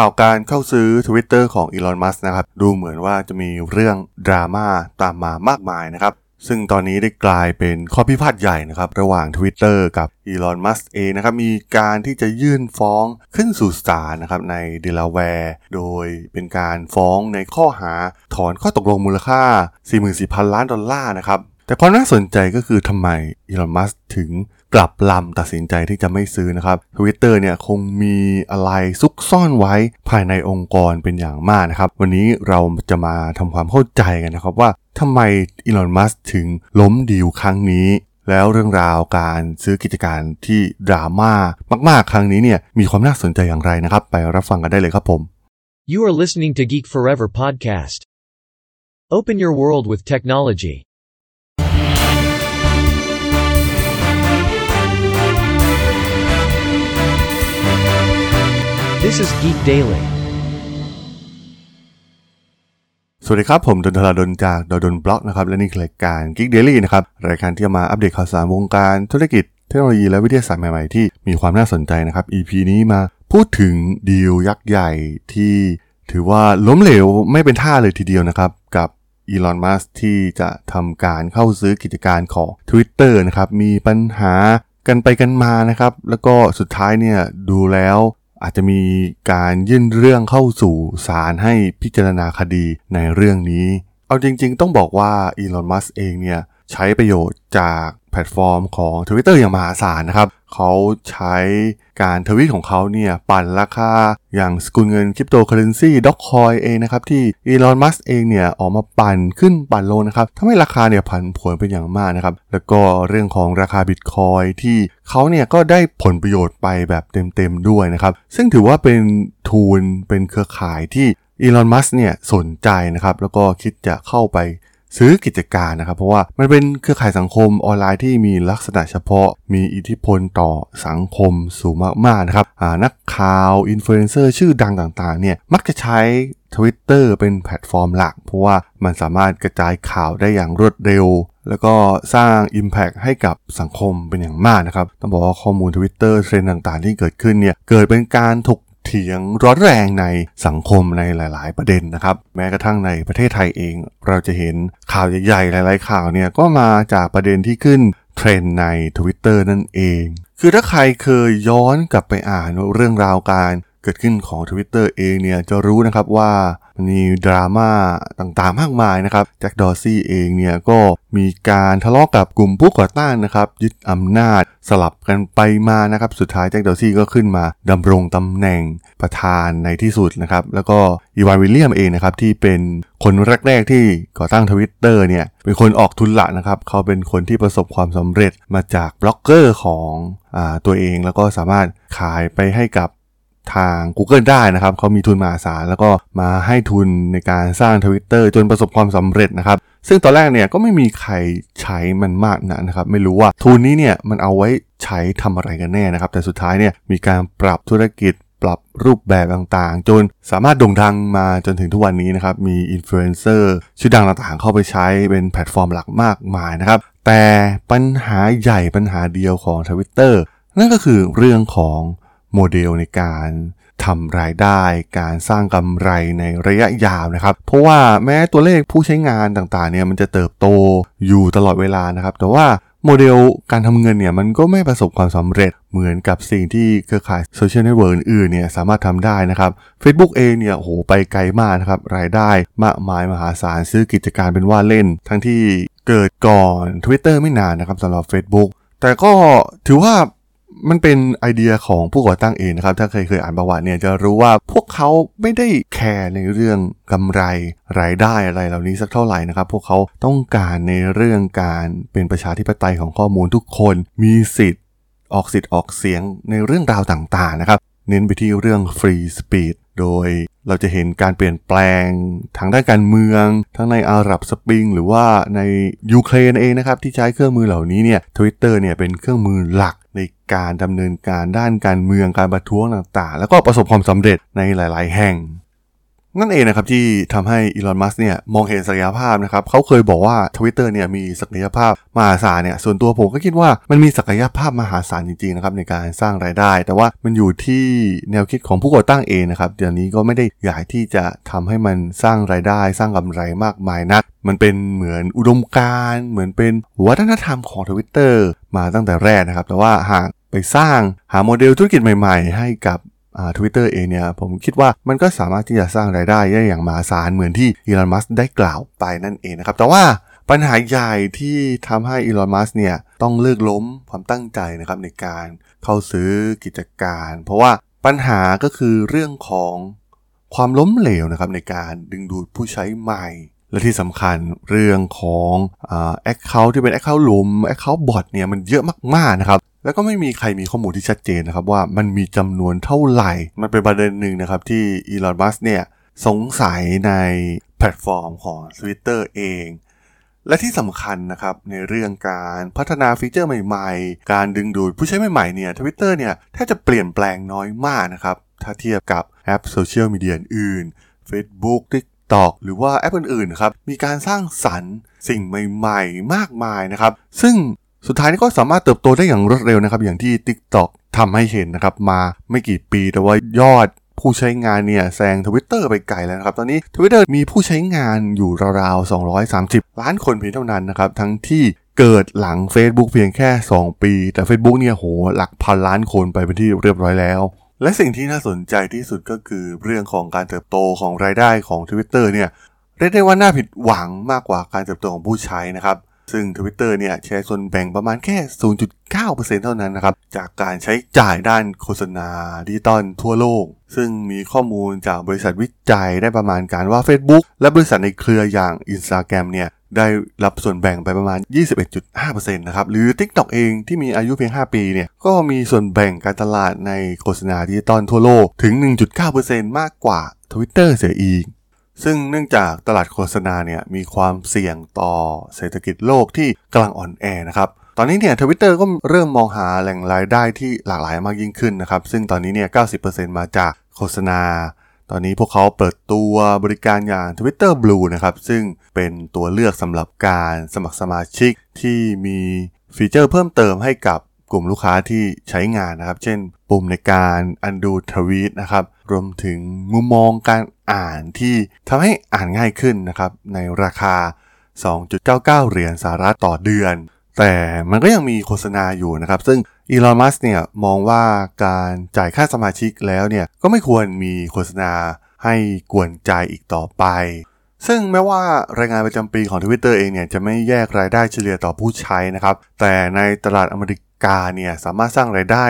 ข่าวการเข้าซื้อ Twitter ของอีลอนมัสนะครับ ดูเหมือนว่าจะมีเรื่องดราม่าตามมามากมายนะครับ ซึ่งตอนนี้ได้กลายเป็นข้อพิพาทใหญ่นะครับ ระหว่าง Twitter กับอีลอนมัสเองนะครับ มีการที่จะยื่นฟ้องขึ้นสู่ศาลนะครับในเดลาแวร์โดยเป็นการฟ้องในข้อหาถอนข้อตกลงมูลค่า 44,000 ล้านดอลลาร์นะครับ แต่ความน่าสนใจก็คือทำไมอีลอนมัสถึงกลับลำตัดสินใจที่จะไม่ซื้อนะครับ Twitter เนี่ยคงมีอะไรซุกซ่อนไว้ภายในองค์กรเป็นอย่างมากนะครับ วันนี้เราจะมาทำความเข้าใจกันนะครับว่าทำไมอีลอนมัสถึงล้มดีลครั้งนี้แล้วเรื่องราวการซื้อกิจการที่ดราม่ามาก ๆ ครั้งนี้เนี่ยมีความน่าสนใจอย่างไรนะครับ ไปรับฟังกันได้เลยครับผม You are listening to Geek Forever podcast. Open your world with technology. This is Geek Daily. สวัสดีครับ ผมดนทราดนจากดนบล็อกนะครับ และนี่คือรายการ Geek Daily นะครับ รายการที่จะมาอัปเดตข่าวสารวงการธุรกิจ เทคโนโลยีและวิทยาศาสตร์ใหม่ ๆ ที่มีความน่าสนใจนะครับ EP นี้มาพูดถึงดีลยักษ์ใหญ่ที่ถือว่าล้มเหลวไม่เป็นท่าเลยทีเดียวนะครับ กับอีลอน มัสที่จะทำการเข้าซื้อกิจการของ Twitter นะครับ มีปัญหากันไปกันมานะครับ แล้วก็สุดท้ายเนี่ยดูแล้ว อาจจะมีการยื่นเรื่องเข้าสู่ศาลให้พิจารณาคดีในเรื่องนี้ เอาจริงๆ ต้องบอกว่าอีลอน มัสก์เองเนี่ยใช้ประโยชน์จาก แพลตฟอร์มของ Twitter อย่างมหาศาลนะครับ เขาใช้การทวิตของเขาเนี่ยปั่นราคาอย่างสกุลเงินคริปโตเคอร์เรนซี Dogecoin เองนะครับ ที่อีลอนมัสก์เองเนี่ยออกมาปั่นขึ้นปั่นลงนะครับทำให้ราคาเนี่ยผันผวนเป็นอย่างมากนะครับ แล้วก็เรื่องของราคาบิตคอยน์ที่เขาเนี่ยก็ได้ผลประโยชน์ไปแบบเต็มๆด้วยนะครับ ซึ่งถือว่าเป็น tool เป็นเครือข่ายที่อีลอน มัสก์เนี่ยสนใจนะครับ แล้วก็คิดจะเข้าไป ซื้อกิจการนะครับเพราะว่ามันเป็นเครือข่ายสังคมออนไลน์ที่มีลักษณะเฉพาะ มีอิทธิพลต่อสังคมสูงมากๆนะครับนักข่าวอินฟลูเอนเซอร์ชื่อดังต่างๆเนี่ยมักจะใช้ Twitter เป็นแพลตฟอร์มหลัก เพราะว่ามันสามารถกระจายข่าวได้อย่างรวดเร็ว แล้วก็สร้าง Impact ให้กับสังคมเป็นอย่างมากนะครับ ต้องบอกว่าข้อมูล Twitter เทรนด์ต่างๆ ที่เกิดขึ้นเนี่ยเกิดเป็นการถก เถียงร้อนแรงในสังคมในหลาย ๆ ประเด็นนะครับ แม้กระทั่งในประเทศไทยเอง เราจะเห็นข่าวใหญ่ ๆ หลาย ๆ ข่าวเนี่ยก็มาจากประเด็นที่ขึ้นเทรนใน Twitter นั่นเอง คือถ้าใครเคยย้อนกลับไปอ่านเรื่องราวการ เกิดขึ้นของ Twitter เองเนี่ยจะรู้นะครับว่ามีดราม่าต่างๆ มากมายนะครับแจ็คดอร์ซี่เองเนี่ยก็มีการทะเลาะกันกับกลุ่มผู้ก่อตั้งนะครับยึดอำนาจสลับกันไปมานะครับสุดท้ายแจ็คดอร์ซี่ก็ขึ้นมาดำรงตำแหน่งประธานในที่สุดนะครับแล้วก็อีวานวิลเลียมเองนะครับที่เป็นคนแรกๆที่ก่อตั้งทวิตเตอร์เนี่ยเป็นคนออกทุนหลักนะครับเขาเป็นคนที่ประสบความสำเร็จมาจากบล็อกเกอร์ของตัวเองแล้วก็สามารถขายไปให้กับ ทาง Google ได้นะครับเขามีทุนมหาศาลแล้วก็มาให้ทุนในการสร้าง Twitter จนประสบความสำเร็จนะครับ ซึ่งตอนแรกเนี่ยก็ไม่มีใครใช้มันมากนักนะครับ ไม่รู้ว่า tool นี้เนี่ยมันเอาไว้ใช้ทำอะไรกันแน่นะครับ แต่สุดท้ายเนี่ยมีการปรับธุรกิจปรับรูปแบบต่างๆ จนสามารถโด่งดังมาจนถึงทุกวันนี้นะครับ มีอินฟลูเอนเซอร์ชื่อดังต่างๆ เข้าไปใช้เป็นแพลตฟอร์มหลักมากมายนะครับ แต่ปัญหาใหญ่ปัญหาเดียวของ Twitter นั่นก็คือเรื่องของ โมเดลในการทำรายได้ การสร้างกำไรในระยะยาวนะครับ เพราะว่าแม้ตัวเลขผู้ใช้งานต่างๆเนี่ยมันจะเติบโตอยู่ตลอดเวลานะครับ แต่ว่าโมเดลการทำเงินเนี่ยมันก็ไม่ประสบความสำเร็จเหมือนกับสิ่งที่เครือข่ายโซเชียลเน็ตเวิร์กอื่นเนี่ยสามารถทำได้นะครับ Facebook เองเนี่ยโหไปไกลมากนะครับ รายได้มากมายมหาศาลซื้อกิจการเป็นว่าเล่น ทั้งที่เกิดก่อน Twitter ไม่นานนะครับสำหรับ Facebook แต่ก็ถือว่า มันเป็นไอเดียของผู้ก่อตั้งเองนะครับ ถ้าเคยเคยอ่านประวัติเนี่ยจะรู้ว่าพวกเขาไม่ได้แคร์ในเรื่องกำไรรายได้อะไรเหล่านี้สักเท่าไหร่นะครับ พวกเขาต้องการในเรื่องการเป็นประชาธิปไตยของข้อมูลทุกคนมีสิทธิ์ ออกสิทธิ์ออกเสียงในเรื่องราวต่างๆนะครับ เน้นไปที่เรื่อง free speech โดยเราจะเห็นการเปลี่ยนแปลงทางด้านการเมือง ทั้งในอาหรับสปริง หรือว่าในยูเครนเองนะครับ ที่ใช้เครื่องมือเหล่านี้เนี่ยทวิตเตอร์เนี่ยเป็นเครื่องมือหลักในการดำเนินการด้านการเมืองการประท้วงต่างๆ แล้วก็ประสบความสำเร็จในหลาย ๆ แห่ง นั่นเองนะครับที่ทำให้อีลอน มัสก์เนี่ยมองเห็นศักยภาพนะครับเขาเคยบอกว่า Twitter เนี่ยมีศักยภาพมหาศาลเนี่ยส่วนตัวผมก็คิดว่ามันมีศักยภาพมหาศาลจริงๆนะครับในการสร้างรายได้ แต่ว่ามันอยู่ที่แนวคิดของผู้ก่อตั้งเองนะครับเดี๋ยวนี้ก็ไม่ได้อยากที่จะทำให้มันสร้างรายได้ สร้างกำไรมากมายนักมันเป็นเหมือนอุดมการณ์เหมือนเป็นวัฒนธรรมของ Twitter มาตั้งแต่แรกนะครับ แต่ว่าหากไปสร้างหาโมเดลธุรกิจใหม่ ๆ ให้กับ ทวิตเตอร์เองเนี่ยผมคิดว่ามันก็สามารถที่จะสร้างรายได้ได้อย่างมหาศาลเหมือนที่อีลอนมัสได้กล่าวไปนั่นเองนะครับแต่ว่าปัญหาใหญ่ที่ทำให้อีลอนมัสเนี่ยต้องเลิกล้มความตั้งใจนะครับในการเข้าซื้อกิจการ เพราะว่าปัญหาก็คือเรื่องของความล้มเหลวนะครับในการดึงดูดผู้ใช้ใหม่ และที่สำคัญเรื่องของ account ที่เป็น account หลุม account bot เนี่ยมันเยอะมากๆนะครับ แล้วก็ไม่มีใครมีข้อมูลที่ชัดเจนนะครับว่ามันมีจำนวนเท่าไหร่ มันเป็นประเด็นหนึ่งนะครับที่อีลอนมัสก์เนี่ยสงสัยในแพลตฟอร์มของ Twitter เอง และที่สำคัญนะครับในเรื่องการพัฒนาฟีเจอร์ใหม่ๆ การดึงดูดผู้ใช้ใหม่ๆเนี่ยทวิตเตอร์เนี่ยแทบจะเปลี่ยนแปลงน้อยมากนะครับ ถ้าเทียบกับแอปโซเชียลมีเดียอื่น Facebook TikTok หรือว่าแอปอื่นๆครับมีการสร้างสรรค์สิ่งใหม่ๆ มากมายนะครับ ซึ่ง สุดท้ายนี่ก็สามารถเติบโตได้อย่างรวดเร็วนะครับ อย่างที่ TikTok ทำให้เห็นนะครับ มาไม่กี่ปีแต่ว่ายอดผู้ใช้งานเนี่ยแซง Twitter ไปไกลแล้วนะครับ ตอนนี้ Twitter มีผู้ใช้งานอยู่ราวๆ 230 ล้านคนเพียงเท่านั้นนะครับ ทั้งที่เกิดหลัง Facebook เพียงแค่ 2 ปี แต่ Facebook เนี่ยโหหลักพันล้านคนไปเป็นที่เรียบร้อยแล้ว และสิ่งที่น่าสนใจที่สุดก็คือเรื่องของการเติบโตของรายได้ของ Twitter เนี่ยเรียกได้ว่าน่าผิดหวังมากกว่าการเติบโตของผู้ใช้นะครับ ซึ่ง Twitter เนี่ยแชร์ส่วนแบ่งประมาณแค่ 0.9%เท่านั้นนะครับ จากการใช้จ่ายด้านโฆษณาดิจิตอลทั่วโลก ซึ่งมีข้อมูลจากบริษัทวิจัยได้ประมาณการว่า Facebook และบริษัทในเครืออย่าง Instagram เนี่ยได้รับส่วนแบ่งไปประมาณ 21.5%นะครับ หรือ TikTok เองที่มีอายุเพียง 5 ปีเนี่ย ก็มีส่วนแบ่งการตลาดในโฆษณาดิจิตอลทั่วโลกถึง 1.9%มากกว่า Twitter เสียอีก ซึ่งเนื่องจากตลาดโฆษณาเนี่ยมีความเสี่ยงต่อเศรษฐกิจโลกที่กำลังอ่อนแอนะครับตอนนี้เนี่ยทวิตเตอร์ก็เริ่มมองหาแหล่งรายได้ที่หลากหลายมากยิ่งขึ้นนะครับ ซึ่งตอนนี้เนี่ย90%มาจากโฆษณา ตอนนี้พวกเขาเปิดตัวบริการอย่าง Twitter Blue นะครับ ซึ่งเป็นตัวเลือกสำหรับการสมัครสมาชิกที่มีฟีเจอร์เพิ่มเติมให้กับกลุ่มลูกค้าที่ใช้งานนะครับ เช่น ปุ่มในการอันดูทวีตนะครับ รวมถึงมุมมองการ อ่านที่ทำให้อ่านง่ายขึ้นนะครับ ในราคา 2.99 เหรียญสหรัฐต่อเดือน แต่มันก็ยังมีโฆษณาอยู่นะครับ ซึ่งอีลอนมัสเนี่ยมองว่าการจ่ายค่าสมาชิกแล้วเนี่ยก็ไม่ควรมีโฆษณาให้กวนใจอีกต่อไป ซึ่งแม้ว่ารายงานประจำปีของ Twitter เองเนี่ยจะไม่แยกรายได้เฉลี่ยต่อผู้ใช้นะครับ แต่ในตลาดอเมริกาเนี่ยสามารถสร้างรายได้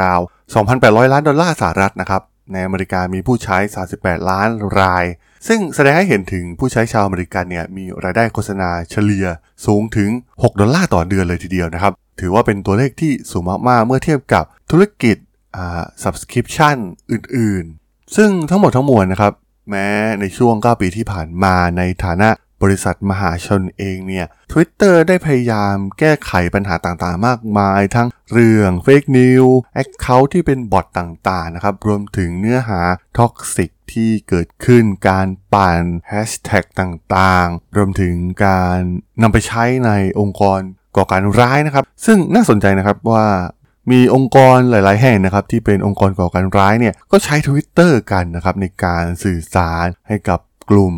ราวๆ2,800 ล้านดอลลาร์สหรัฐนะครับ ในอเมริกามีผู้ใช้ 38 ล้านราย ซึ่งแสดงให้เห็นถึงผู้ใช้ชาวอเมริกันเนี่ยมีรายได้โฆษณาเฉลี่ยสูงถึง 6 ดอลลาร์ต่อเดือนเลยทีเดียวนะครับ ถือว่าเป็นตัวเลขที่สูงมากๆ เมื่อเทียบกับธุรกิจอ่า subscription อื่นๆ ซึ่งทั้งหมดทั้งมวลนะครับ แม้ในช่วง 9 ปีที่ผ่านมาในฐานะ บริษัทมหาชนเองเนี่ย Twitter ได้พยายามแก้ไขปัญหาต่างๆ มากมาย ทั้งเรื่องเฟกนิวaccount ที่เป็นบอทต่างๆนะครับ รวมถึงเนื้อหา toxic ที่เกิดขึ้นการปั่นแฮชแท็กต่างๆ รวมถึงการนำไปใช้ในองค์กรก่อการร้ายนะครับ ซึ่งน่าสนใจนะครับว่ามีองค์กรหลาย ๆ แห่งนะครับที่เป็นองค์กรก่อการร้ายเนี่ยก็ใช้ Twitter กันนะครับในการสื่อสารให้กับกลุ่ม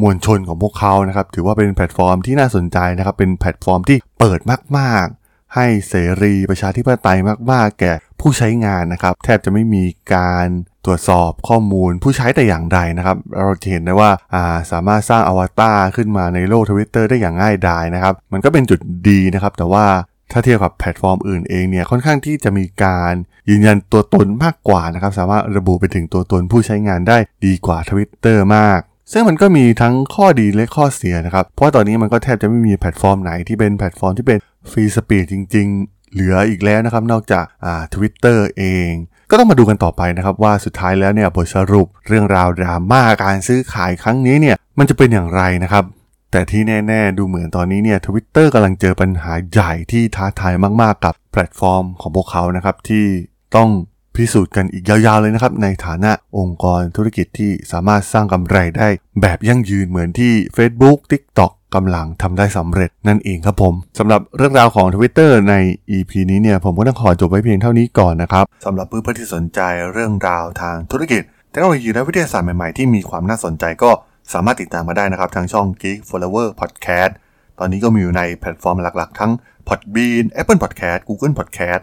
มวลชนของพวกเขานะครับ ถือว่าเป็นแพลตฟอร์มที่น่าสนใจนะครับ เป็นแพลตฟอร์มที่เปิดมากๆ ให้เสรีประชาธิปไตยมาก ๆ แก่ผู้ใช้งานนะครับ แทบจะไม่มีการตรวจสอบข้อมูลผู้ใช้แต่อย่างใดนะครับ เราจะเห็นได้ว่าสามารถสร้างอวตารขึ้นมาในโลกทวิตเตอร์ได้อย่างง่ายดายนะครับ มันก็เป็นจุดดีนะครับ แต่ว่าถ้าเทียบกับแพลตฟอร์มอื่นเองเนี่ยค่อนข้างที่จะมีการยืนยันตัวตนมากกว่านะครับ สามารถระบุไปถึงตัวตนผู้ใช้งานได้ดีกว่าทวิตเตอร์มาก ซึ่งมันก็มีทั้งข้อดีและข้อเสียนะครับ เพราะตอนนี้มันก็แทบจะไม่มีแพลตฟอร์มไหนที่เป็นแพลตฟอร์มที่เป็นfree speech จริง ๆ เหลืออีกแล้วนะครับ นอกจากอ่าทวิตเตอร์เอง ก็ต้องมาดูกันต่อไปนะครับ ว่าสุดท้ายแล้วเนี่ยบทสรุปเรื่องราวดราม่าการซื้อขายครั้งนี้เนี่ยมันจะเป็นอย่างไรนะครับแต่ที่แน่ ๆ ดูเหมือนตอนนี้เนี่ยทวิตเตอร์กำลังเจอปัญหาใหญ่ที่ท้าทายมาก ๆ กับแพลตฟอร์มของพวกเขานะครับ ที่ต้อง พิสูจน์กันอีกยาวๆเลยนะครับ ในฐานะองค์กรธุรกิจที่สามารถสร้างกำไรได้ แบบยั่งยืนเหมือนที่ Facebook TikTok กำลังทำได้สำเร็จนั่นเองครับผมสำหรับเรื่องราวของ Twitter ใน EP นี้เนี่ยผมก็ต้องขอจบไว้เพียงเท่านี้ก่อนนะครับสำหรับเพื่อนๆที่สนใจเรื่องราวทางธุรกิจเทคโนโลยีและวิทยาศาสตร์ใหม่ๆ ที่มีความน่าสนใจก็สามารถติดตามมาได้นะครับ ทางช่อง Geek Forever Podcast ตอนนี้ก็มีอยู่ในแพลตฟอร์มหลักๆ ทั้ง Podbean Apple Podcast Google Podcast